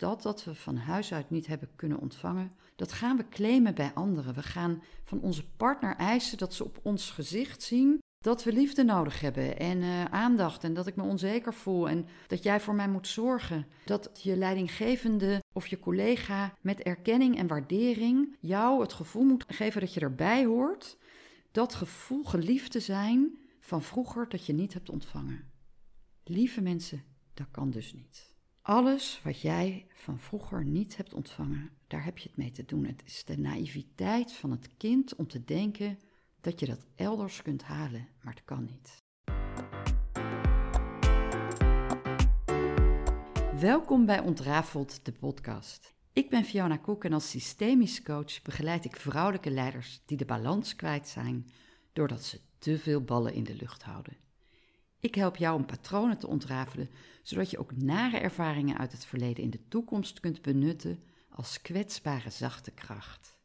dat dat we van huis uit niet hebben kunnen ontvangen, dat gaan we claimen bij anderen. We gaan van onze partner eisen dat ze op ons gezicht zien dat we liefde nodig hebben en uh, aandacht en dat ik me onzeker voel en dat jij voor mij moet zorgen. Dat je leidinggevende of je collega met erkenning en waardering jou het gevoel moet geven dat je erbij hoort. Dat gevoel geliefd te zijn van vroeger dat je niet hebt ontvangen. Lieve mensen, dat kan dus niet. Alles wat jij van vroeger niet hebt ontvangen, daar heb je het mee te doen. Het is de naïviteit van het kind om te denken dat je dat elders kunt halen, maar het kan niet. Welkom bij Ontrafeld, de podcast. Ik ben Fiona Koek en als systemisch coach begeleid ik vrouwelijke leiders die de balans kwijt zijn doordat ze te veel ballen in de lucht houden. Ik help jou om patronen te ontrafelen, zodat je ook nare ervaringen uit het verleden in de toekomst kunt benutten als kwetsbare zachte kracht.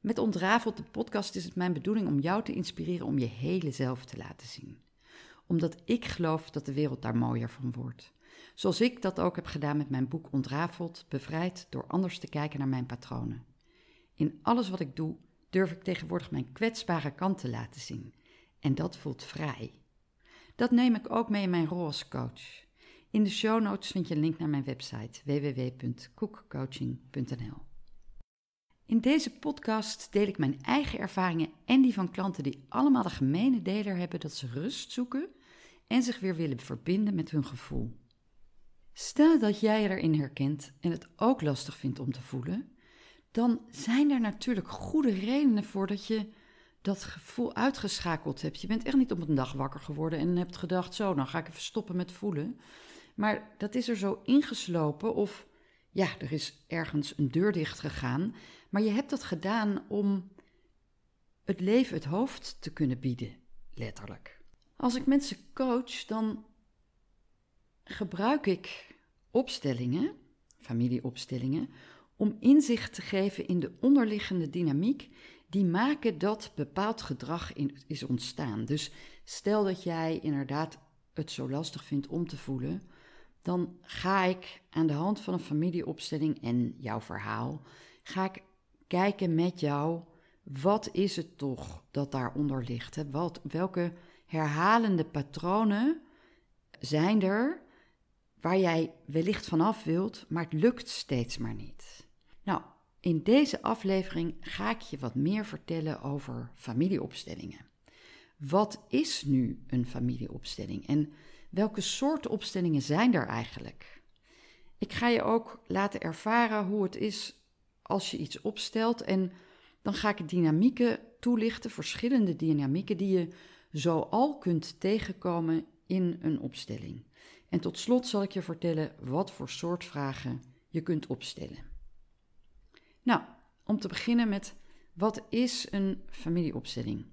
Met Ontrafeld, de podcast, is het mijn bedoeling om jou te inspireren om je hele zelf te laten zien. Omdat ik geloof dat de wereld daar mooier van wordt. Zoals ik dat ook heb gedaan met mijn boek Ontrafeld, bevrijd door anders te kijken naar mijn patronen. In alles wat ik doe, durf ik tegenwoordig mijn kwetsbare kant te laten zien. En dat voelt vrij. Dat neem ik ook mee in mijn rol als coach. In de show notes vind je een link naar mijn website www.cookcoaching.nl. In deze podcast deel ik mijn eigen ervaringen en die van klanten die allemaal de gemene deler hebben dat ze rust zoeken en zich weer willen verbinden met hun gevoel. Stel dat jij je erin herkent en het ook lastig vindt om te voelen, dan zijn er natuurlijk goede redenen voor dat je dat gevoel uitgeschakeld hebt. Je bent echt niet op een dag wakker geworden en hebt gedacht: zo, dan ga ik even stoppen met voelen. Maar dat is er zo ingeslopen of ja, er is ergens een deur dicht gegaan. Maar je hebt dat gedaan om het leven het hoofd te kunnen bieden, letterlijk. Als ik mensen coach, dan gebruik ik opstellingen, familieopstellingen, om inzicht te geven in de onderliggende dynamiek die maken dat bepaald gedrag in, is ontstaan. Dus stel dat jij inderdaad het zo lastig vindt om te voelen, dan ga ik aan de hand van een familieopstelling en jouw verhaal, ga ik kijken met jou, wat is het toch dat daaronder ligt? Hè? Wat, welke herhalende patronen zijn er waar jij wellicht vanaf wilt, maar het lukt steeds maar niet? Nou, in deze aflevering ga ik je wat meer vertellen over familieopstellingen. Wat is nu een familieopstelling en welke soorten opstellingen zijn er eigenlijk? Ik ga je ook laten ervaren hoe het is als je iets opstelt en dan ga ik dynamieken toelichten, verschillende dynamieken die je zo al kunt tegenkomen in een opstelling. En tot slot zal ik je vertellen wat voor soort vragen je kunt opstellen. Nou, om te beginnen met wat is een familieopstelling?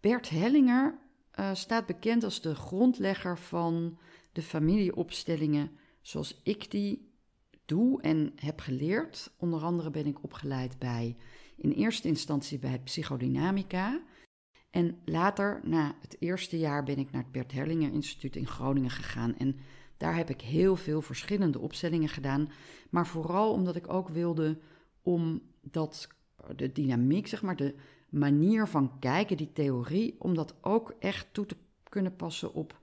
Bert Hellinger uh, staat bekend als de grondlegger van de familieopstellingen zoals ik die doe en heb geleerd. Onder andere ben ik opgeleid bij, in eerste instantie bij psychodynamica. En later, na het eerste jaar, ben ik naar het Bert Hellinger Instituut in Groningen gegaan. En daar heb ik heel veel verschillende opstellingen gedaan. Maar vooral omdat ik ook wilde om dat, de dynamiek, zeg maar, de manier van kijken, die theorie, om dat ook echt toe te kunnen passen op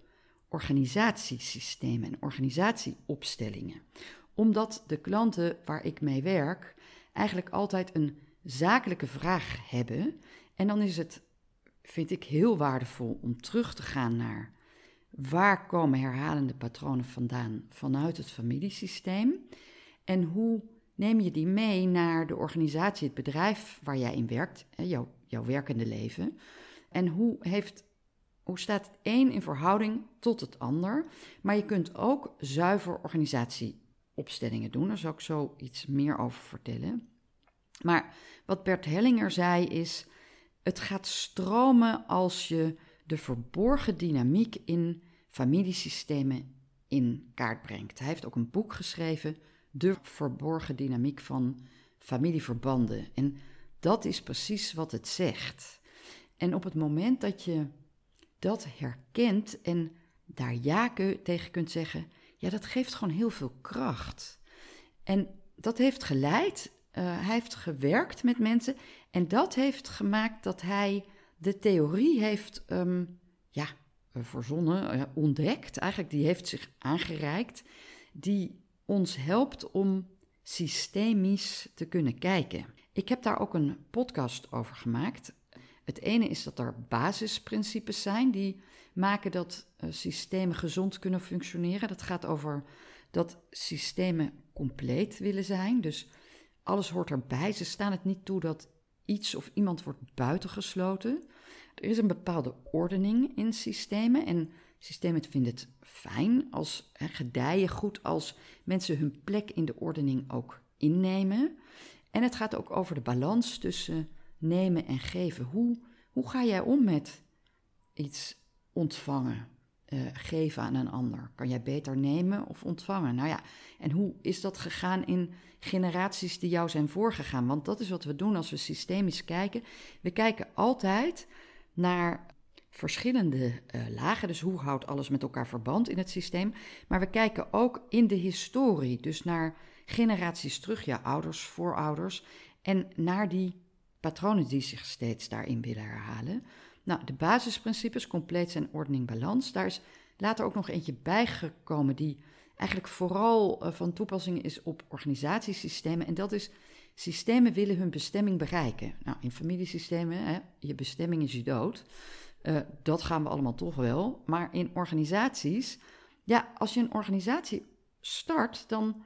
organisatiesystemen en organisatieopstellingen. Omdat de klanten waar ik mee werk eigenlijk altijd een zakelijke vraag hebben. En dan is het, vind ik, heel waardevol om terug te gaan naar waar komen herhalende patronen vandaan vanuit het familiesysteem en hoe neem je die mee naar de organisatie, het bedrijf waar jij in werkt, jouw, jouw werkende leven. En hoe, heeft, hoe staat het een in verhouding tot het ander? Maar je kunt ook zuiver organisatieopstellingen doen, daar zal ik zo iets meer over vertellen. Maar wat Bert Hellinger zei is, het gaat stromen als je de verborgen dynamiek in familiesystemen in kaart brengt. Hij heeft ook een boek geschreven, de verborgen dynamiek van familieverbanden. En dat is precies wat het zegt. En op het moment dat je dat herkent en daar ja tegen kunt zeggen, ja, dat geeft gewoon heel veel kracht. En dat heeft geleid, uh, hij heeft gewerkt met mensen en dat heeft gemaakt dat hij de theorie heeft um, ja, verzonnen, uh, ontdekt. Eigenlijk, die heeft zich aangereikt, die ons helpt om systemisch te kunnen kijken. Ik heb daar ook een podcast over gemaakt. Het ene is dat er basisprincipes zijn die maken dat uh, systemen gezond kunnen functioneren. Dat gaat over dat systemen compleet willen zijn. Dus alles hoort erbij. Ze staan het niet toe dat iets of iemand wordt buitengesloten. Er is een bepaalde ordening in systemen en systemen vinden het fijn als hè, gedijen goed als mensen hun plek in de ordening ook innemen. En het gaat ook over de balans tussen nemen en geven. Hoe, hoe ga jij om met iets ontvangen, uh, geven aan een ander? Kan jij beter nemen of ontvangen? Nou ja, en hoe is dat gegaan in generaties die jou zijn voorgegaan? Want dat is wat we doen als we systemisch kijken. We kijken altijd naar verschillende uh, lagen. Dus hoe houdt alles met elkaar verband in het systeem? Maar we kijken ook in de historie, dus naar generaties terug, ja, ouders, voorouders, en naar die patronen die zich steeds daarin willen herhalen. Nou, de basisprincipes, compleet zijn ordening, balans, daar is later ook nog eentje bijgekomen die eigenlijk vooral uh, van toepassing is op organisatiesystemen. En dat is, systemen willen hun bestemming bereiken. Nou, in familiesystemen, hè, je bestemming is je dood. Uh, dat gaan we allemaal toch wel. Maar in organisaties, ja, als je een organisatie start, dan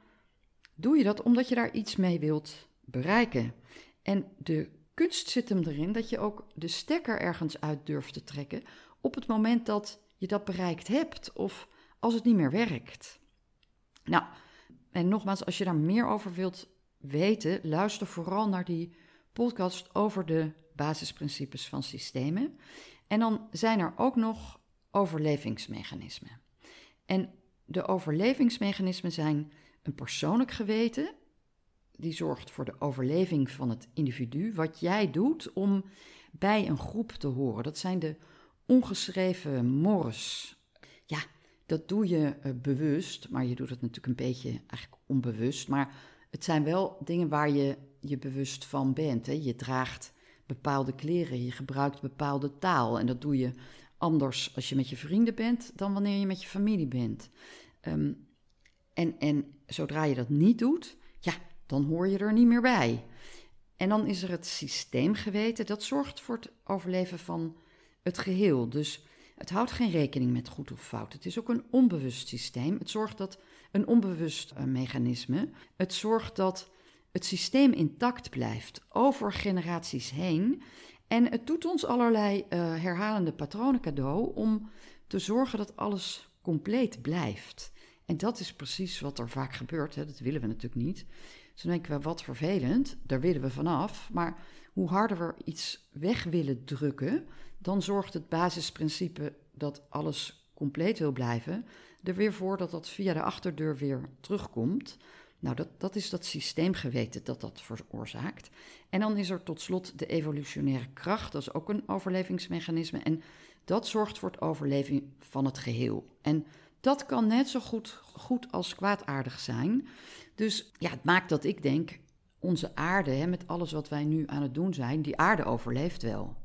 doe je dat omdat je daar iets mee wilt bereiken. En de kunst zit hem erin dat je ook de stekker ergens uit durft te trekken op het moment dat je dat bereikt hebt of als het niet meer werkt. Nou, en nogmaals, als je daar meer over wilt weten, luister vooral naar die podcast over de basisprincipes van systemen. En dan zijn er ook nog overlevingsmechanismen. En de overlevingsmechanismen zijn een persoonlijk geweten, die zorgt voor de overleving van het individu. Wat jij doet om bij een groep te horen. Dat zijn de ongeschreven mores. Ja, dat doe je uh, bewust, maar je doet het natuurlijk een beetje eigenlijk onbewust. Maar het zijn wel dingen waar je je bewust van bent. Hè. Je draagt bepaalde kleren, je gebruikt bepaalde taal. En dat doe je anders als je met je vrienden bent dan wanneer je met je familie bent. Um, en, en zodra je dat niet doet, ja, dan hoor je er niet meer bij. En dan is er het systeemgeweten, dat zorgt voor het overleven van het geheel. Dus het houdt geen rekening met goed of fout. Het is ook een onbewust systeem. Het zorgt dat een onbewust uh, mechanisme. Het zorgt dat het systeem intact blijft over generaties heen. En het doet ons allerlei uh, herhalende patronen cadeau om te zorgen dat alles compleet blijft. En dat is precies wat er vaak gebeurt. Hè. Dat willen we natuurlijk niet. Dus dan denken we, wat vervelend, daar willen we vanaf. Maar hoe harder we iets weg willen drukken, dan zorgt het basisprincipe dat alles compleet wil blijven, er weer voor dat dat via de achterdeur weer terugkomt. Nou, dat, dat is dat systeemgeweten dat dat veroorzaakt. En dan is er tot slot de evolutionaire kracht, dat is ook een overlevingsmechanisme. En dat zorgt voor het overleving van het geheel. En dat kan net zo goed, goed als kwaadaardig zijn. Dus ja, het maakt dat ik denk, onze aarde, hè, met alles wat wij nu aan het doen zijn, die aarde overleeft wel.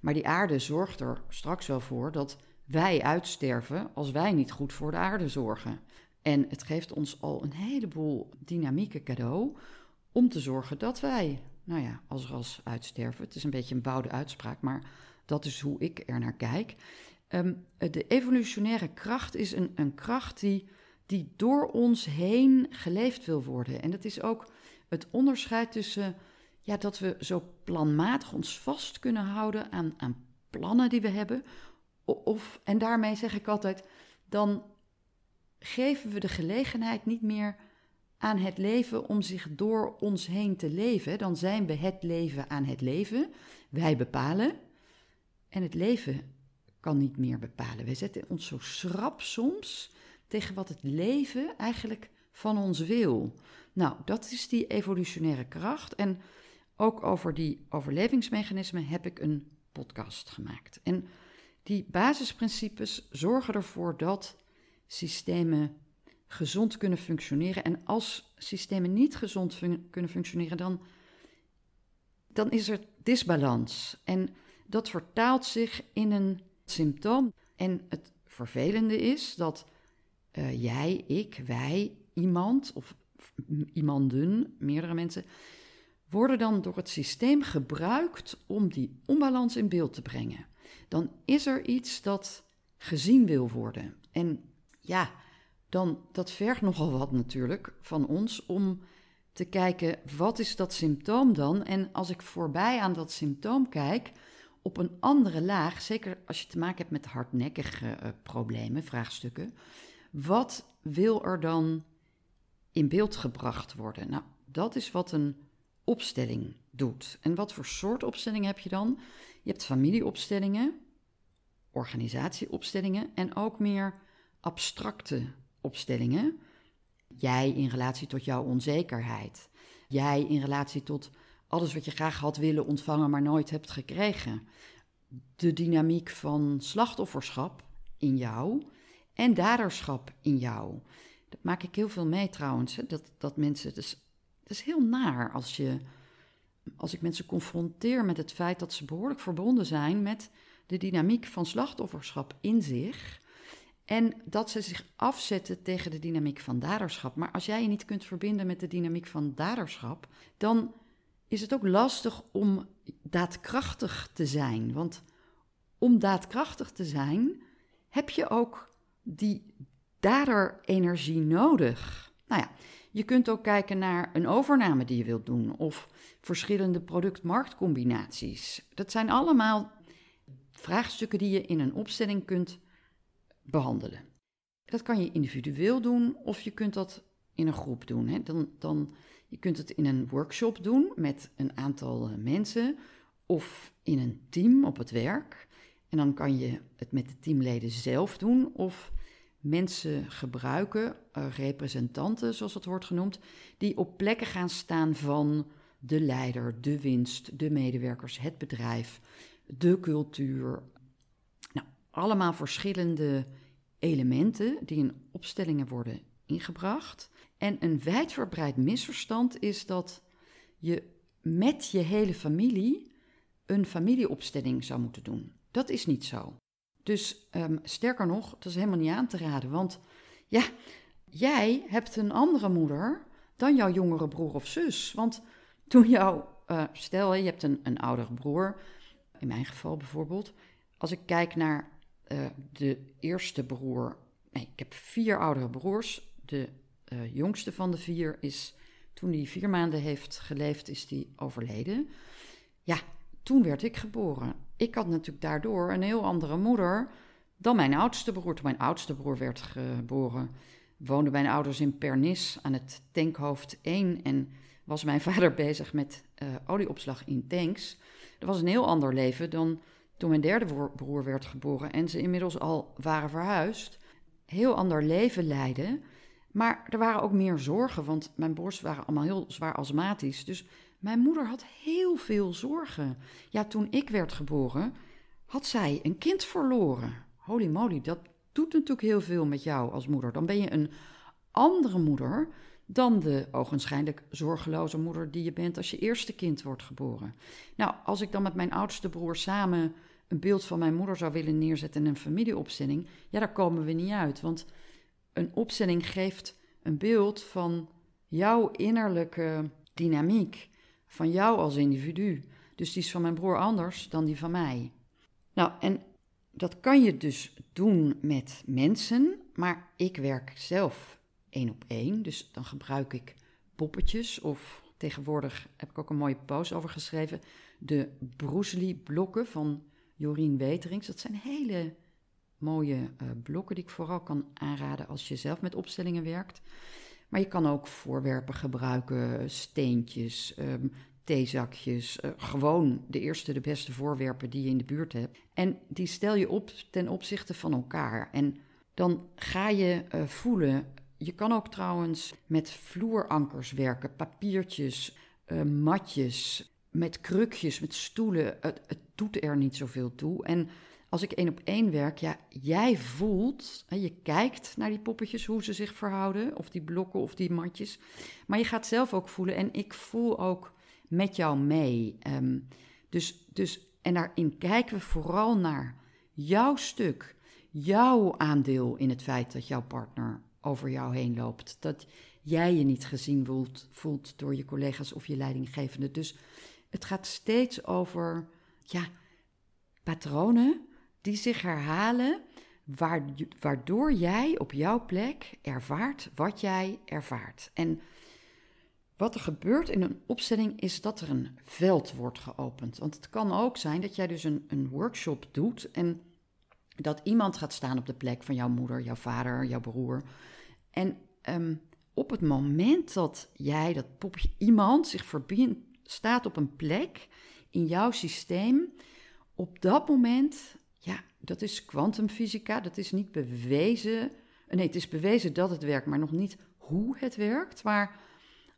Maar die aarde zorgt er straks wel voor dat wij uitsterven als wij niet goed voor de aarde zorgen. En het geeft ons al een heleboel dynamieke cadeau om te zorgen dat wij, nou ja, als ras uitsterven. Het is een beetje een bouwde uitspraak, maar dat is hoe ik er naar kijk. Um, de evolutionaire kracht is een, een kracht die, die door ons heen geleefd wil worden. En dat is ook het onderscheid tussen ja, dat we zo planmatig ons vast kunnen houden aan, aan plannen die we hebben. Of, en daarmee zeg ik altijd, dan geven we de gelegenheid niet meer aan het leven om zich door ons heen te leven. Dan zijn we het leven aan het leven. Wij bepalen. En het leven kan niet meer bepalen. We zetten ons zo schrap soms tegen wat het leven eigenlijk van ons wil. Nou, dat is die evolutionaire kracht. En ook over die overlevingsmechanismen heb ik een podcast gemaakt. En die basisprincipes zorgen ervoor dat systemen gezond kunnen functioneren. En als systemen niet gezond kunnen functioneren, dan, dan is er disbalans. En dat vertaalt zich in een symptoom. En het vervelende is dat uh, jij, ik, wij, iemand of iemanden, meerdere mensen, worden dan door het systeem gebruikt om die onbalans in beeld te brengen. Dan is er iets dat gezien wil worden. En ja, dan dat vergt nogal wat natuurlijk van ons om te kijken wat is dat symptoom dan? En als ik voorbij aan dat symptoom kijk, op een andere laag, zeker als je te maken hebt met hardnekkige uh, problemen, vraagstukken, wat wil er dan in beeld gebracht worden? Nou, dat is wat een opstelling doet. En wat voor soort opstelling heb je dan? Je hebt familieopstellingen, organisatieopstellingen en ook meer abstracte opstellingen. Jij in relatie tot jouw onzekerheid. Jij in relatie tot alles wat je graag had willen ontvangen, maar nooit hebt gekregen. De dynamiek van slachtofferschap in jou en daderschap in jou. Dat maak ik heel veel mee trouwens. Hè? Dat, dat mensen. Het is, is heel naar als je. Als ik mensen confronteer met het feit dat ze behoorlijk verbonden zijn met de dynamiek van slachtofferschap in zich. En dat ze zich afzetten tegen de dynamiek van daderschap. Maar als jij je niet kunt verbinden met de dynamiek van daderschap, dan is het ook lastig om daadkrachtig te zijn. Want om daadkrachtig te zijn, heb je ook die daderenergie nodig. Nou ja, je kunt ook kijken naar een overname die je wilt doen of verschillende product-marktcombinaties. Dat zijn allemaal vraagstukken die je in een opstelling kunt behandelen. Dat kan je individueel doen of je kunt dat in een groep doen. Hè. Dan, dan, je kunt het in een workshop doen met een aantal eh, mensen of in een team op het werk. En dan kan je het met de teamleden zelf doen of mensen gebruiken, uh, representanten zoals het wordt genoemd, die op plekken gaan staan van de leider, de winst, de medewerkers, het bedrijf, de cultuur. Allemaal verschillende elementen die in opstellingen worden ingebracht. En een wijdverbreid misverstand is dat je met je hele familie een familieopstelling zou moeten doen. Dat is niet zo. Dus um, sterker nog, dat is helemaal niet aan te raden. Want ja, jij hebt een andere moeder dan jouw jongere broer of zus. Want toen jouw, uh, stel je hebt een, een oudere broer, in mijn geval bijvoorbeeld. Als ik kijk naar uh, de eerste broer, nee, ik heb vier oudere broers. De uh, jongste van de vier is, toen hij vier maanden heeft geleefd, is die overleden. Ja, toen werd ik geboren. Ik had natuurlijk daardoor een heel andere moeder dan mijn oudste broer. Toen mijn oudste broer werd geboren, woonden mijn ouders in Pernis aan het tankhoofd 1 en was mijn vader bezig met uh, olieopslag in tanks. Dat was een heel ander leven dan toen mijn derde broer werd geboren en ze inmiddels al waren verhuisd. Heel ander leven leiden. Maar er waren ook meer zorgen, want mijn broers waren allemaal heel zwaar astmatisch. Dus mijn moeder had heel veel zorgen. Ja, toen ik werd geboren, had zij een kind verloren. Holy moly, dat doet natuurlijk heel veel met jou als moeder. Dan ben je een andere moeder dan de ogenschijnlijk zorgeloze moeder die je bent als je eerste kind wordt geboren. Nou, als ik dan met mijn oudste broer samen een beeld van mijn moeder zou willen neerzetten in een familieopstelling, ja, daar komen we niet uit. Want een opstelling geeft een beeld van jouw innerlijke dynamiek van jou als individu. Dus die is van mijn broer anders dan die van mij. Nou, en dat kan je dus doen met mensen, maar ik werk zelf één op één. Dus dan gebruik ik poppetjes of tegenwoordig heb ik ook een mooie post over geschreven. De Bruce blokken van Jorien Weterings. Dat zijn hele mooie uh, blokken die ik vooral kan aanraden als je zelf met opstellingen werkt. Maar je kan ook voorwerpen gebruiken, steentjes, um, theezakjes. Uh, gewoon de eerste, de beste voorwerpen die je in de buurt hebt. En die stel je op ten opzichte van elkaar. En dan ga je uh, voelen. Je kan ook trouwens met vloerankers werken, papiertjes, uh, matjes, met krukjes, met stoelen. Het, het doet er niet zoveel toe. En als ik één op één werk, ja, jij voelt, hè, je kijkt naar die poppetjes, hoe ze zich verhouden, of die blokken of die matjes. Maar je gaat zelf ook voelen en ik voel ook met jou mee. Ehm, dus, dus, en daarin kijken we vooral naar jouw stuk, jouw aandeel in het feit dat jouw partner over jou heen loopt. Dat jij je niet gezien voelt, voelt door je collega's of je leidinggevende. Dus het gaat steeds over ja, patronen die zich herhalen, waardoor jij op jouw plek ervaart wat jij ervaart. En wat er gebeurt in een opstelling is dat er een veld wordt geopend. Want het kan ook zijn dat jij dus een, een workshop doet en dat iemand gaat staan op de plek van jouw moeder, jouw vader, jouw broer. En um, op het moment dat jij, dat popje, iemand zich verbindt, staat op een plek in jouw systeem, op dat moment, ja, dat is kwantumfysica, dat is niet bewezen. Nee, het is bewezen dat het werkt, maar nog niet hoe het werkt. Maar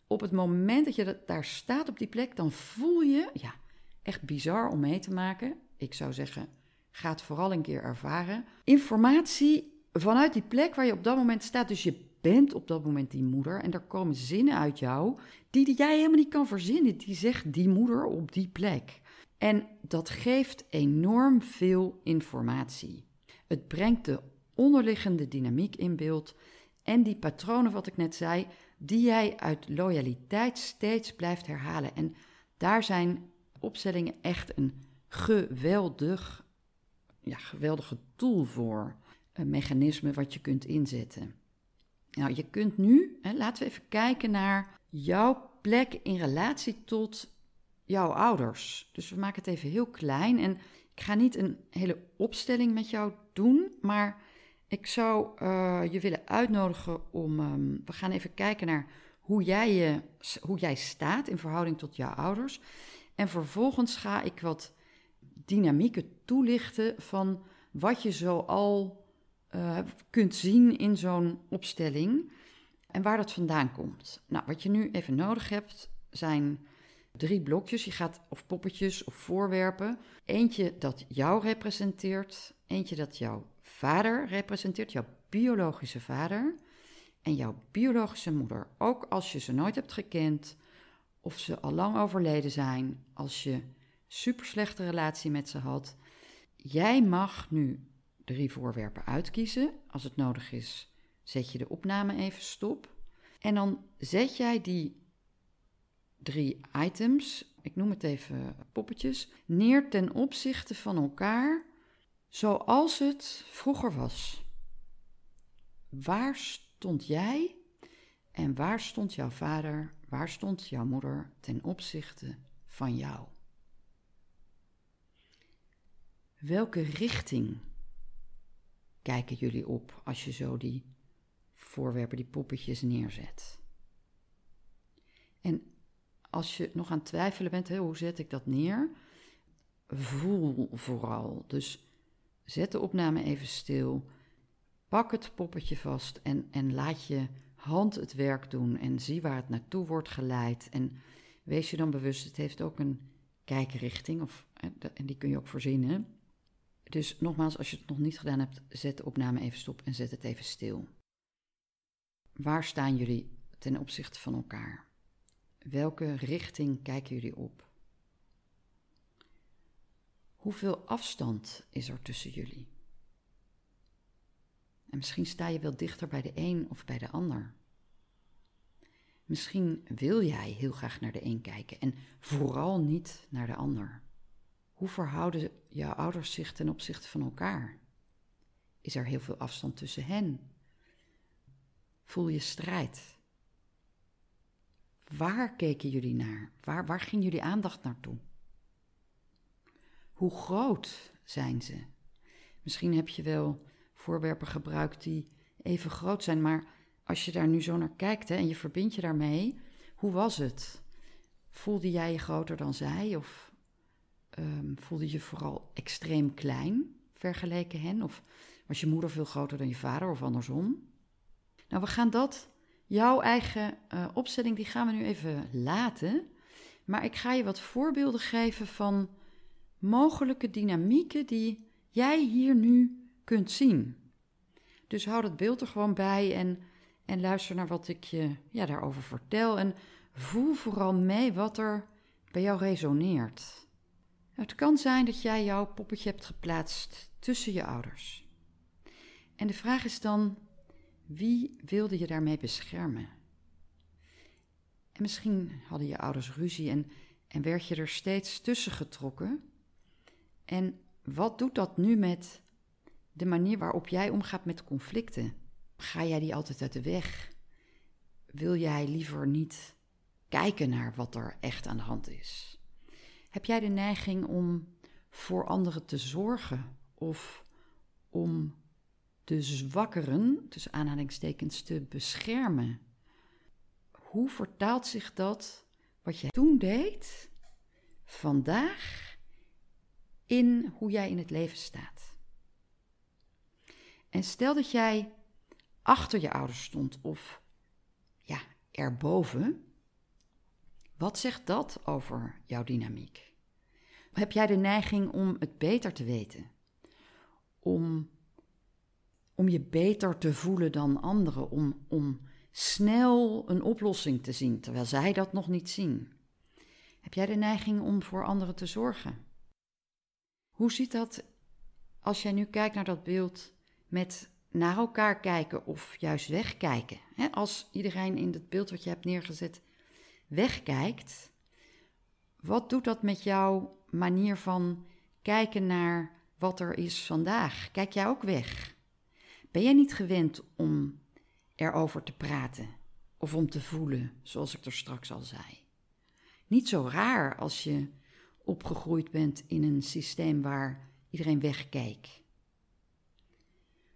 op het moment dat je daar staat op die plek, dan voel je, ja, echt bizar om mee te maken. Ik zou zeggen, ga het vooral een keer ervaren. Informatie vanuit die plek waar je op dat moment staat. Dus je bent op dat moment die moeder en er komen zinnen uit jou die, die jij helemaal niet kan verzinnen. Die zegt die moeder op die plek. En dat geeft enorm veel informatie. Het brengt de onderliggende dynamiek in beeld en die patronen, wat ik net zei, die jij uit loyaliteit steeds blijft herhalen. En daar zijn opstellingen echt een geweldig, ja, geweldige tool voor. Een mechanisme wat je kunt inzetten. Nou, je kunt nu, hè, laten we even kijken naar jouw plek in relatie tot jouw ouders. Dus we maken het even heel klein. En ik ga niet een hele opstelling met jou doen, maar ik zou uh, je willen uitnodigen om. Um, we gaan even kijken naar hoe jij, je, hoe jij staat in verhouding tot jouw ouders. En vervolgens ga ik wat dynamieken toelichten van wat je zo al uh, kunt zien in zo'n opstelling en waar dat vandaan komt. Nou, wat je nu even nodig hebt zijn drie blokjes. Je gaat, of poppetjes of voorwerpen. Eentje dat jou representeert, eentje dat jouw vader representeert, jouw biologische vader en jouw biologische moeder. Ook als je ze nooit hebt gekend of ze al lang overleden zijn, als je super slechte relatie met ze had. Jij mag nu drie voorwerpen uitkiezen. Als het nodig is, zet je de opname even stop. En dan zet jij die drie items, ik noem het even poppetjes, neer ten opzichte van elkaar zoals het vroeger was. Waar stond jij en waar stond jouw vader, waar stond jouw moeder ten opzichte van jou? Welke richting kijken jullie op als je zo die voorwerpen, die poppetjes neerzet. En als je nog aan het twijfelen bent, hè, hoe zet ik dat neer? Voel vooral. Dus zet de opname even stil. Pak het poppetje vast en, en laat je hand het werk doen. En zie waar het naartoe wordt geleid. En wees je dan bewust, het heeft ook een kijkrichting. Of, en die kun je ook voorzien. Dus nogmaals, als je het nog niet gedaan hebt, zet de opname even stop en zet het even stil. Waar staan jullie ten opzichte van elkaar? Welke richting kijken jullie op? Hoeveel afstand is er tussen jullie? En misschien sta je wel dichter bij de een of bij de ander. Misschien wil jij heel graag naar de een kijken en vooral niet naar de ander. Hoe verhouden jouw ouders zich ten opzichte van elkaar? Is er heel veel afstand tussen hen? Voel je strijd? Waar keken jullie naar? Waar, waar ging jullie aandacht naartoe? Hoe groot zijn ze? Misschien heb je wel voorwerpen gebruikt die even groot zijn, maar als je daar nu zo naar kijkt hè, en je verbindt je daarmee, hoe was het? Voelde jij je groter dan zij of um, voelde je vooral extreem klein vergeleken hen? Of was je moeder veel groter dan je vader of andersom? Nou, we gaan dat, jouw eigen uh, opstelling, die gaan we nu even laten. Maar ik ga je wat voorbeelden geven van mogelijke dynamieken die jij hier nu kunt zien. Dus houd het beeld er gewoon bij en, en luister naar wat ik je ja, daarover vertel. En voel vooral mee wat er bij jou resoneert. Het kan zijn dat jij jouw poppetje hebt geplaatst tussen je ouders. En de vraag is dan, wie wilde je daarmee beschermen? En misschien hadden je ouders ruzie en, en werd je er steeds tussen getrokken. En wat doet dat nu met de manier waarop jij omgaat met conflicten? Ga jij die altijd uit de weg? Wil jij liever niet kijken naar wat er echt aan de hand is? Heb jij de neiging om voor anderen te zorgen of om de zwakkeren, tussen aanhalingstekens, te beschermen? Hoe vertaalt zich dat, wat jij toen deed, vandaag in hoe jij in het leven staat? En stel dat jij achter je ouders stond of ja, erboven. Wat zegt dat over jouw dynamiek? Heb jij de neiging om het beter te weten? Om, om je beter te voelen dan anderen? Om, om snel een oplossing te zien, terwijl zij dat nog niet zien? Heb jij de neiging om voor anderen te zorgen? Hoe ziet dat als jij nu kijkt naar dat beeld met naar elkaar kijken of juist wegkijken? als iedereen in het beeld wat je hebt neergezet wegkijkt, wat doet dat met jouw manier van kijken naar wat er is vandaag? Kijk jij ook weg? Ben jij niet gewend om erover te praten of om te voelen, zoals ik er straks al zei. Niet zo raar als je opgegroeid bent in een systeem waar iedereen wegkeek.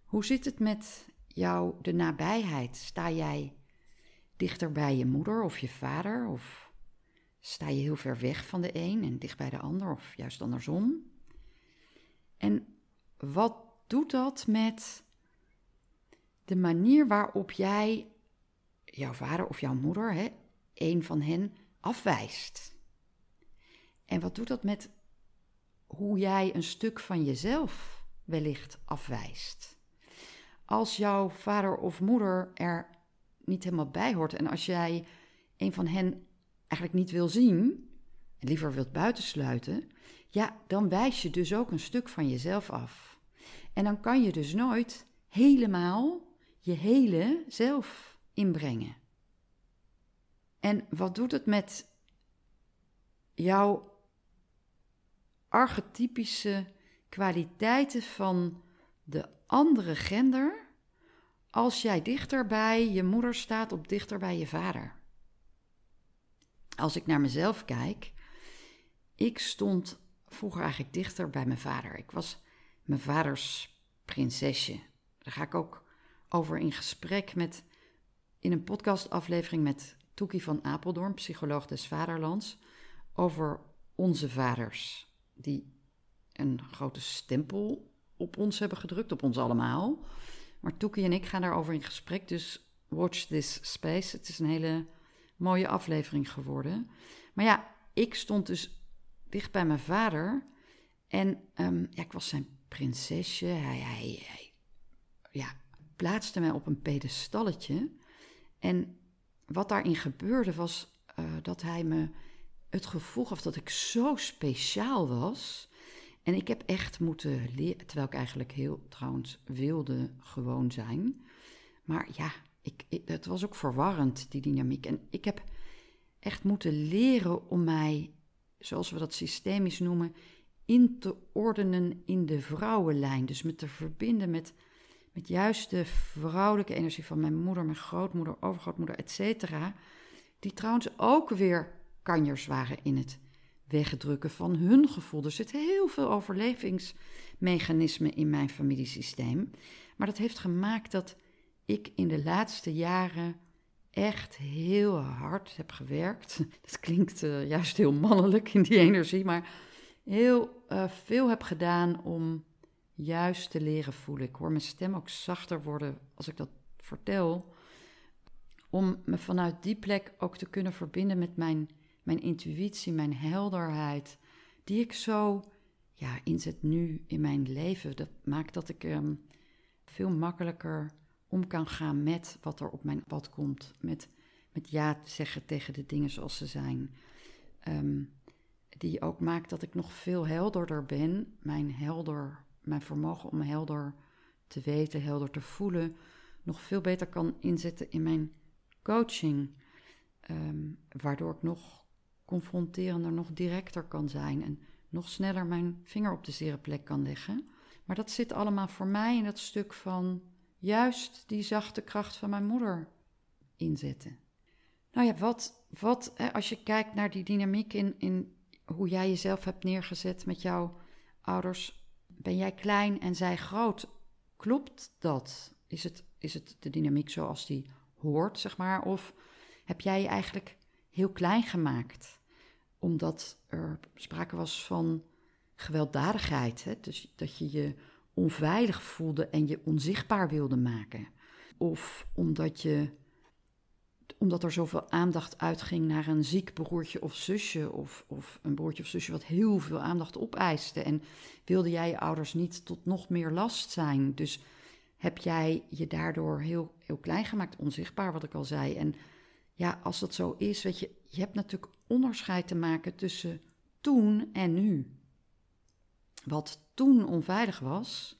Hoe zit het met jou, de nabijheid? Sta jij dichter bij je moeder of je vader? Of sta je heel ver weg van de een en dicht bij de ander? Of juist andersom? En wat doet dat met de manier waarop jij jouw vader of jouw moeder, hè, een van hen, afwijst. En wat doet dat met hoe jij een stuk van jezelf wellicht afwijst? Als jouw vader of moeder er niet helemaal bij hoort en als jij een van hen eigenlijk niet wil zien en liever wilt buitensluiten, ja, dan wijs je dus ook een stuk van jezelf af. En dan kan je dus nooit helemaal je hele zelf inbrengen. En wat doet het met jouw archetypische kwaliteiten van de andere gender als jij dichter bij je moeder staat of dichter bij je vader? Als ik naar mezelf kijk, ik stond vroeger eigenlijk dichter bij mijn vader. Ik was mijn vaders prinsesje. Daar ga ik ook over in gesprek met, in een podcastaflevering met Toekie van Apeldoorn, psycholoog des vaderlands, over onze vaders, die een grote stempel op ons hebben gedrukt, op ons allemaal. Maar Toekie en ik gaan daarover in gesprek, dus watch this space. Het is een hele mooie aflevering geworden. Maar ja, ik stond dus dicht bij mijn vader en um, ja, ik was zijn prinsesje. Hij, hij, ja, plaatste mij op een pedestalletje. En wat daarin gebeurde was uh, dat hij me het gevoel gaf dat ik zo speciaal was. En ik heb echt moeten leren, terwijl ik eigenlijk heel trouwens wilde gewoon zijn. Maar ja, ik, het was ook verwarrend, die dynamiek. En ik heb echt moeten leren om mij, zoals we dat systemisch noemen, in te ordenen in de vrouwenlijn. Dus me te verbinden met met juist de vrouwelijke energie van mijn moeder, mijn grootmoeder, overgrootmoeder, etc. Die trouwens ook weer kanjers waren in het wegdrukken van hun gevoel. Er zit heel veel overlevingsmechanismen in mijn familiesysteem. Maar dat heeft gemaakt dat ik in de laatste jaren echt heel hard heb gewerkt. Dat klinkt uh, juist heel mannelijk in die energie, maar heel uh, veel heb gedaan om juist te leren voelen. Ik hoor mijn stem ook zachter worden als ik dat vertel. Om me vanuit die plek ook te kunnen verbinden met mijn, mijn intuïtie, mijn helderheid. Die ik zo ja, inzet nu in mijn leven. Dat maakt dat ik ehm, veel makkelijker om kan gaan met wat er op mijn pad komt. Met, met ja zeggen tegen de dingen zoals ze zijn. Ehm, die ook maakt dat ik nog veel helderder ben. Mijn, helder, mijn vermogen om helder te weten, helder te voelen, nog veel beter kan inzetten in mijn coaching. Ehm, waardoor ik nog confronterender, nog directer kan zijn en nog sneller mijn vinger op de zere plek kan leggen. Maar dat zit allemaal voor mij in dat stuk van juist die zachte kracht van mijn moeder inzetten. Nou ja, wat, wat als je kijkt naar die dynamiek in, in hoe jij jezelf hebt neergezet met jouw ouders. Ben jij klein en zij groot? Klopt dat? Is het, is het de dynamiek zoals die hoort, zeg maar? Of heb jij je eigenlijk heel klein gemaakt? Omdat er sprake was van gewelddadigheid. Hè? Dus dat je je onveilig voelde en je onzichtbaar wilde maken. Of omdat, je, omdat er zoveel aandacht uitging naar een ziek broertje of zusje. Of, of een broertje of zusje wat heel veel aandacht opeiste. En wilde jij je ouders niet tot nog meer last zijn. Dus heb jij je daardoor heel, heel klein gemaakt, onzichtbaar, wat ik al zei. En ja, als dat zo is, weet je, je hebt natuurlijk onderscheid te maken tussen toen en nu. Wat toen onveilig was,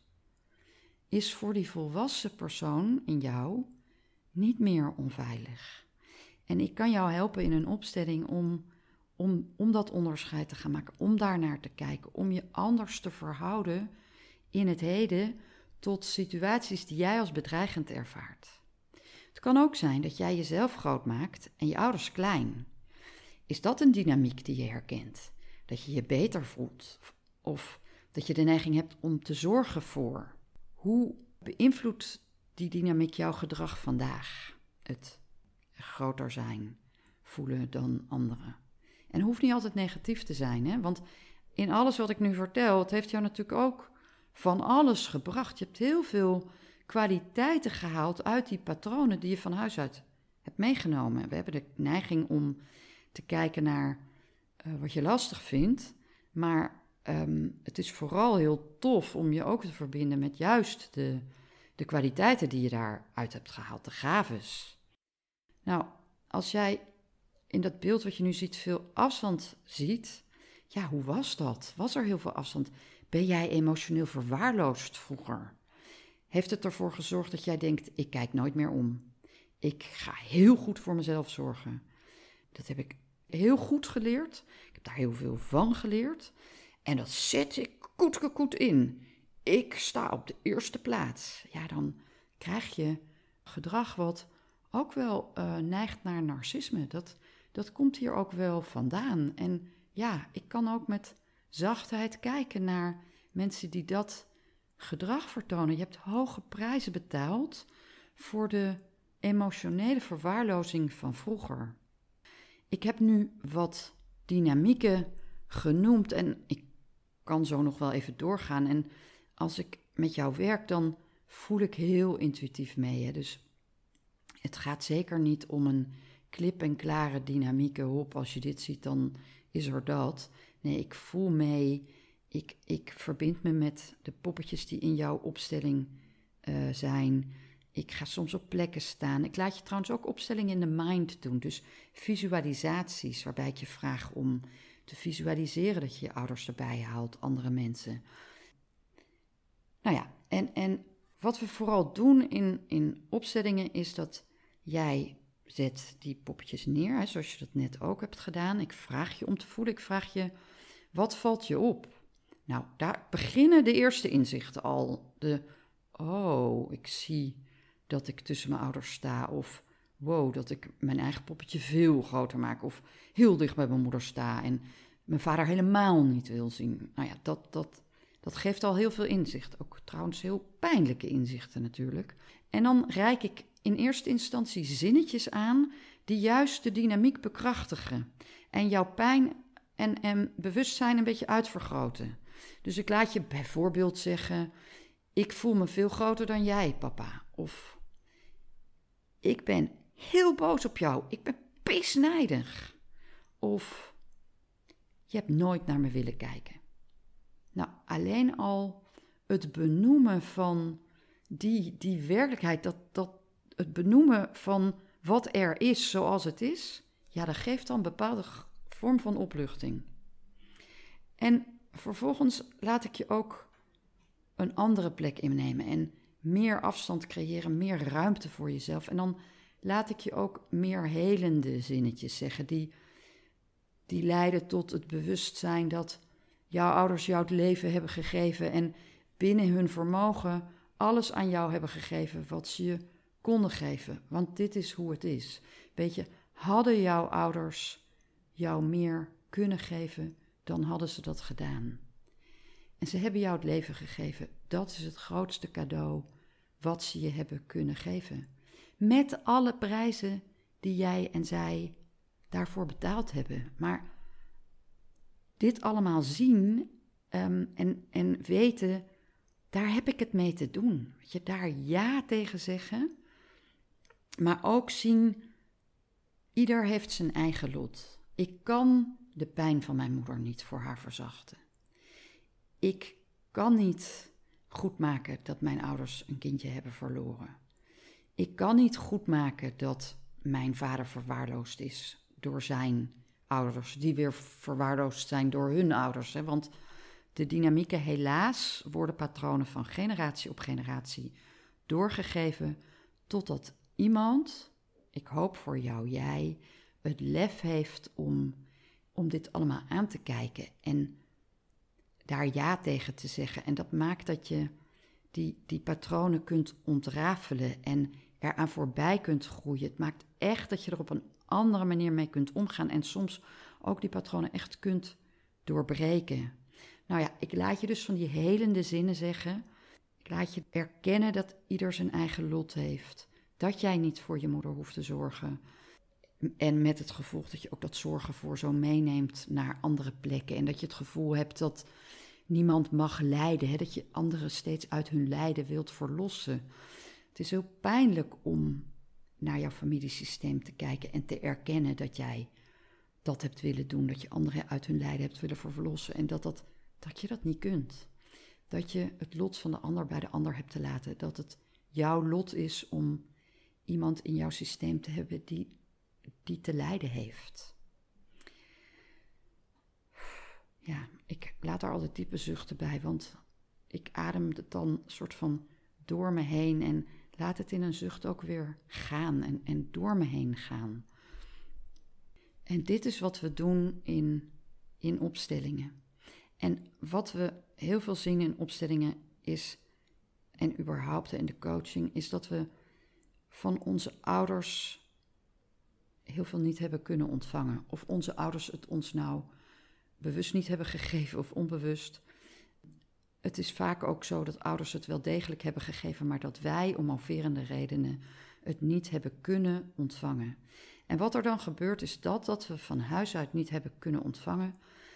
is voor die volwassen persoon in jou niet meer onveilig. En ik kan jou helpen in een opstelling om, om, om dat onderscheid te gaan maken, om daar naar te kijken, om je anders te verhouden in het heden tot situaties die jij als bedreigend ervaart. Het kan ook zijn dat jij jezelf groot maakt en je ouders klein. Is dat een dynamiek die je herkent? Dat je je beter voelt of dat je de neiging hebt om te zorgen voor. Hoe beïnvloedt die dynamiek jouw gedrag vandaag? Het groter zijn, voelen dan anderen. En hoeft niet altijd negatief te zijn, hè? want in alles wat ik nu vertel, het heeft jou natuurlijk ook van alles gebracht. Je hebt heel veel kwaliteiten gehaald uit die patronen die je van huis uit hebt meegenomen. We hebben de neiging om te kijken naar uh, wat je lastig vindt, maar um, het is vooral heel tof om je ook te verbinden met juist de, de kwaliteiten die je daaruit hebt gehaald, de gaves. Nou, als jij in dat beeld wat je nu ziet veel afstand ziet, ja, hoe was dat? Was er heel veel afstand? Ben jij emotioneel verwaarloosd vroeger? Heeft het ervoor gezorgd dat jij denkt: ik kijk nooit meer om? Ik ga heel goed voor mezelf zorgen. Dat heb ik heel goed geleerd. Ik heb daar heel veel van geleerd. En dat zet ik goed in. Ik sta op de eerste plaats. Ja, dan krijg je gedrag wat ook wel uh, neigt naar narcisme. Dat, dat komt hier ook wel vandaan. En ja, ik kan ook met zachtheid kijken naar mensen die dat gedrag vertonen. Je hebt hoge prijzen betaald voor de emotionele verwaarlozing van vroeger. Ik heb nu wat dynamieken genoemd en ik kan zo nog wel even doorgaan. En als ik met jou werk, dan voel ik heel intuïtief mee. Hè? Dus het gaat zeker niet om een klip en klare dynamieke hop. Als je dit ziet, dan is er dat. Nee, ik voel mee. Ik, ik verbind me met de poppetjes die in jouw opstelling uh, zijn. Ik ga soms op plekken staan. Ik laat je trouwens ook opstellingen in de mind doen. Dus visualisaties, waarbij ik je vraag om te visualiseren dat je je ouders erbij haalt, andere mensen. Nou ja, en, en wat we vooral doen in, in opstellingen is dat jij zet die poppetjes neer, zoals je dat net ook hebt gedaan. Ik vraag je om te voelen, ik vraag je, wat valt je op? Nou, daar beginnen de eerste inzichten al. De, oh, ik zie dat ik tussen mijn ouders sta. Of, wow, dat ik mijn eigen poppetje veel groter maak. Of heel dicht bij mijn moeder sta en mijn vader helemaal niet wil zien. Nou ja, dat, dat, dat geeft al heel veel inzicht. Ook trouwens heel pijnlijke inzichten natuurlijk. En dan reik ik in eerste instantie zinnetjes aan die juist de dynamiek bekrachtigen. En jouw pijn en, en bewustzijn een beetje uitvergroten. Dus ik laat je bijvoorbeeld zeggen: Ik voel me veel groter dan jij, papa. Of Ik ben heel boos op jou. Ik ben pisnijdig. Of Je hebt nooit naar me willen kijken. Nou, alleen al het benoemen van die, die werkelijkheid, dat, dat het benoemen van wat er is zoals het is, ja, dat geeft dan een bepaalde vorm van opluchting. En vervolgens laat ik je ook een andere plek innemen en meer afstand creëren, meer ruimte voor jezelf. En dan laat ik je ook meer helende zinnetjes zeggen, die, die leiden tot het bewustzijn dat jouw ouders jou het leven hebben gegeven en binnen hun vermogen alles aan jou hebben gegeven wat ze je konden geven. Want dit is hoe het is. Weet je, hadden jouw ouders jou meer kunnen geven, dan hadden ze dat gedaan. En ze hebben jou het leven gegeven. Dat is het grootste cadeau wat ze je hebben kunnen geven. Met alle prijzen die jij en zij daarvoor betaald hebben. Maar dit allemaal zien ehm, en, en weten, daar heb ik het mee te doen. Je, daar ja tegen zeggen, maar ook zien, ieder heeft zijn eigen lot. Ik kan de pijn van mijn moeder niet voor haar verzachten. Ik kan niet goedmaken dat mijn ouders een kindje hebben verloren. Ik kan niet goedmaken dat mijn vader verwaarloosd is door zijn ouders, die weer verwaarloosd zijn door hun ouders. Hè? Want de dynamieken, helaas, worden patronen van generatie op generatie doorgegeven totdat iemand, ik hoop voor jou, jij, het lef heeft om, om dit allemaal aan te kijken en daar ja tegen te zeggen. En dat maakt dat je die, die patronen kunt ontrafelen en eraan voorbij kunt groeien. Het maakt echt dat je er op een andere manier mee kunt omgaan en soms ook die patronen echt kunt doorbreken. Nou ja, ik laat je dus van die helende zinnen zeggen. Ik laat je erkennen dat ieder zijn eigen lot heeft. Dat jij niet voor je moeder hoeft te zorgen. En met het gevolg dat je ook dat zorgen voor zo meeneemt naar andere plekken. En dat je het gevoel hebt dat niemand mag lijden. Hè? Dat je anderen steeds uit hun lijden wilt verlossen. Het is heel pijnlijk om naar jouw familiesysteem te kijken en te erkennen dat jij dat hebt willen doen. Dat je anderen uit hun lijden hebt willen verlossen. En dat, dat, dat je dat niet kunt. Dat je het lot van de ander bij de ander hebt te laten. Dat het jouw lot is om iemand in jouw systeem te hebben die, die te lijden heeft. Ja, ik laat daar altijd diepe zuchten bij, want ik adem het dan soort van door me heen en laat het in een zucht ook weer gaan en, en door me heen gaan. En dit is wat we doen in, in opstellingen. En wat we heel veel zien in opstellingen is, en überhaupt in de coaching, is dat we van onze ouders heel veel niet hebben kunnen ontvangen. Of onze ouders het ons nou bewust niet hebben gegeven of onbewust. Het is vaak ook zo dat ouders het wel degelijk hebben gegeven, maar dat wij om moverende redenen het niet hebben kunnen ontvangen. En wat er dan gebeurt is dat dat we van huis uit niet hebben kunnen ontvangen,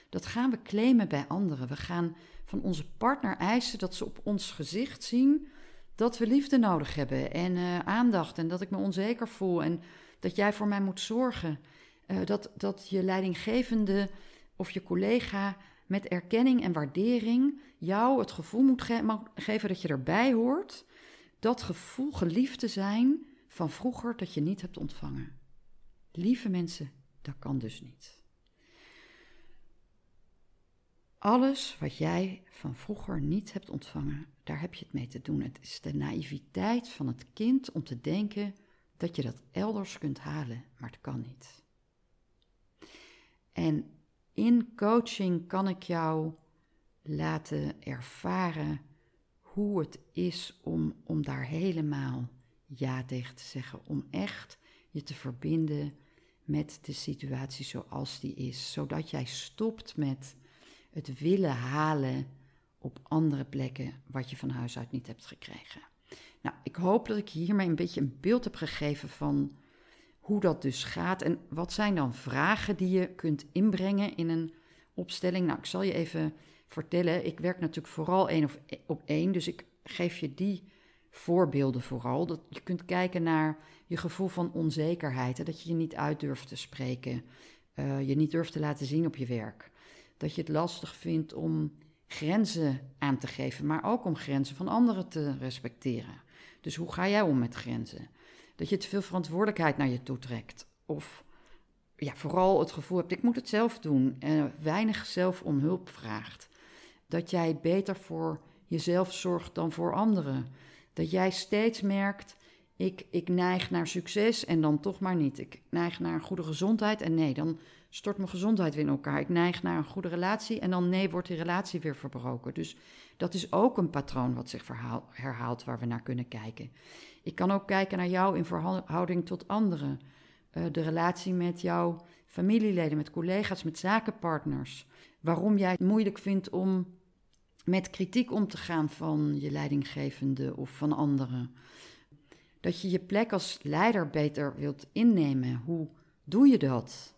dat gaan we claimen bij anderen. We gaan van onze partner eisen dat ze op ons gezicht zien dat we liefde nodig hebben en uh, aandacht en dat ik me onzeker voel en dat jij voor mij moet zorgen. Uh, dat, dat je leidinggevende of je collega met erkenning en waardering jou het gevoel moet ge geven dat je erbij hoort. Dat gevoel geliefd te zijn van vroeger dat je niet hebt ontvangen. Lieve mensen, dat kan dus niet. Alles wat jij van vroeger niet hebt ontvangen, daar heb je het mee te doen. Het is de naïviteit van het kind om te denken dat je dat elders kunt halen, maar het kan niet. En in coaching kan ik jou laten ervaren hoe het is om, om daar helemaal ja tegen te zeggen. Om echt je te verbinden met de situatie zoals die is. Zodat jij stopt met het willen halen op andere plekken wat je van huis uit niet hebt gekregen. Nou, ik hoop dat ik hiermee een beetje een beeld heb gegeven van hoe dat dus gaat. En wat zijn dan vragen die je kunt inbrengen in een opstelling? Nou, ik zal je even vertellen. Ik werk natuurlijk vooral één op één, dus ik geef je die voorbeelden vooral. Dat je kunt kijken naar je gevoel van onzekerheid. Dat je je niet uit durft te spreken. Uh, je niet durft te laten zien op je werk. Dat je het lastig vindt om grenzen aan te geven, maar ook om grenzen van anderen te respecteren. Dus hoe ga jij om met grenzen? Dat je te veel verantwoordelijkheid naar je toe trekt. Of ja, vooral het gevoel hebt, ik moet het zelf doen. En weinig zelf om hulp vraagt. Dat jij beter voor jezelf zorgt dan voor anderen. Dat jij steeds merkt, ik, ik neig naar succes en dan toch maar niet. Ik neig naar een goede gezondheid en nee, dan stort mijn gezondheid weer in elkaar. Ik neig naar een goede relatie en dan nee, wordt die relatie weer verbroken. Dus dat is ook een patroon wat zich herhaalt waar we naar kunnen kijken. Ik kan ook kijken naar jou in verhouding tot anderen. Uh, de relatie met jouw familieleden, met collega's, met zakenpartners. Waarom jij het moeilijk vindt om met kritiek om te gaan van je leidinggevende of van anderen. Dat je je plek als leider beter wilt innemen. Hoe doe je dat?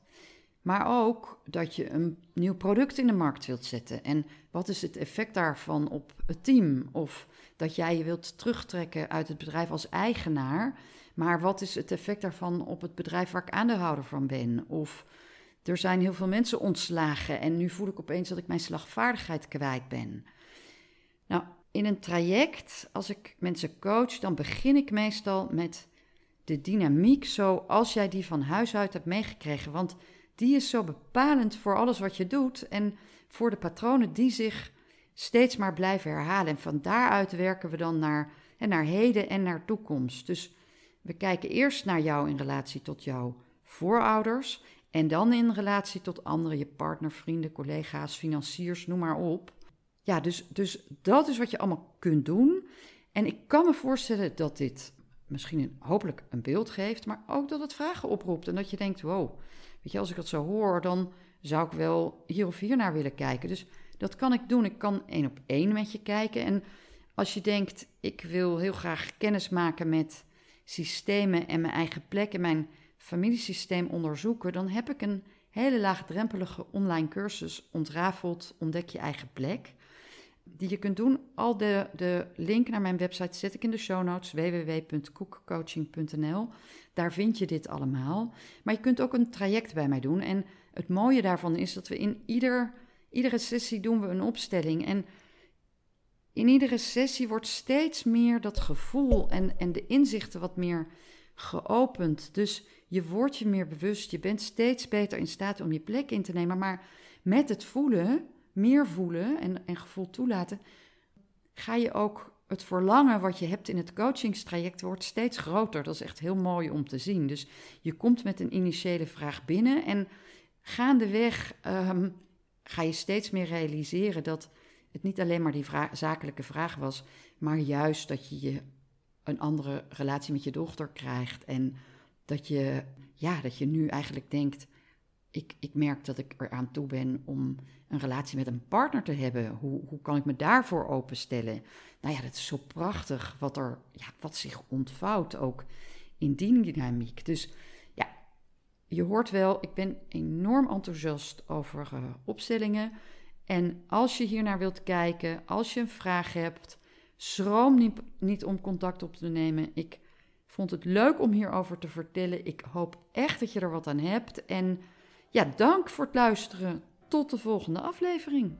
Maar ook dat je een nieuw product in de markt wilt zetten. En wat is het effect daarvan op het team? Of dat jij je wilt terugtrekken uit het bedrijf als eigenaar. Maar wat is het effect daarvan op het bedrijf waar ik aandeelhouder van ben? Of er zijn heel veel mensen ontslagen en nu voel ik opeens dat ik mijn slagvaardigheid kwijt ben. Nou, in een traject, als ik mensen coach, dan begin ik meestal met de dynamiek zoals jij die van huis uit hebt meegekregen. Want die is zo bepalend voor alles wat je doet en voor de patronen die zich steeds maar blijven herhalen. En van daaruit werken we dan naar, en naar heden en naar toekomst. Dus we kijken eerst naar jou in relatie tot jouw voorouders en dan in relatie tot anderen, je partner, vrienden, collega's, financiers, noem maar op. Ja, dus, dus dat is wat je allemaal kunt doen. En ik kan me voorstellen dat dit misschien een, hopelijk een beeld geeft, maar ook dat het vragen oproept. En dat je denkt, wow, weet je, als ik dat zo hoor, dan zou ik wel hier of hier naar willen kijken. Dus dat kan ik doen. Ik kan één op één met je kijken. En als je denkt, ik wil heel graag kennis maken met systemen en mijn eigen plek en mijn familiesysteem onderzoeken, dan heb ik een hele laagdrempelige online cursus ontrafeld Ontdek je eigen plek die je kunt doen. Al de, de link naar mijn website zet ik in de show notes, www.koekcoaching.nl. Daar vind je dit allemaal. Maar je kunt ook een traject bij mij doen. En het mooie daarvan is dat we in ieder, iedere sessie doen we een opstelling. En in iedere sessie wordt steeds meer dat gevoel en, en de inzichten wat meer geopend. Dus je wordt je meer bewust. Je bent steeds beter in staat om je plek in te nemen. Maar met het voelen meer voelen en, en gevoel toelaten, ga je ook het verlangen wat je hebt in het coachingstraject wordt steeds groter. Dat is echt heel mooi om te zien. Dus je komt met een initiële vraag binnen en gaandeweg um, ga je steeds meer realiseren dat het niet alleen maar die zakelijke vraag was, maar juist dat je, je een andere relatie met je dochter krijgt en dat je, ja, dat je nu eigenlijk denkt, ik, ik merk dat ik eraan toe ben om een relatie met een partner te hebben. Hoe, hoe kan ik me daarvoor openstellen? Nou ja, dat is zo prachtig wat, er, ja, wat zich ontvouwt ook in die dynamiek. Dus ja, je hoort wel, ik ben enorm enthousiast over uh, opstellingen. En als je hier naar wilt kijken, als je een vraag hebt, schroom niet, niet om contact op te nemen. Ik vond het leuk om hierover te vertellen. Ik hoop echt dat je er wat aan hebt. En ja, dank voor het luisteren. Tot de volgende aflevering.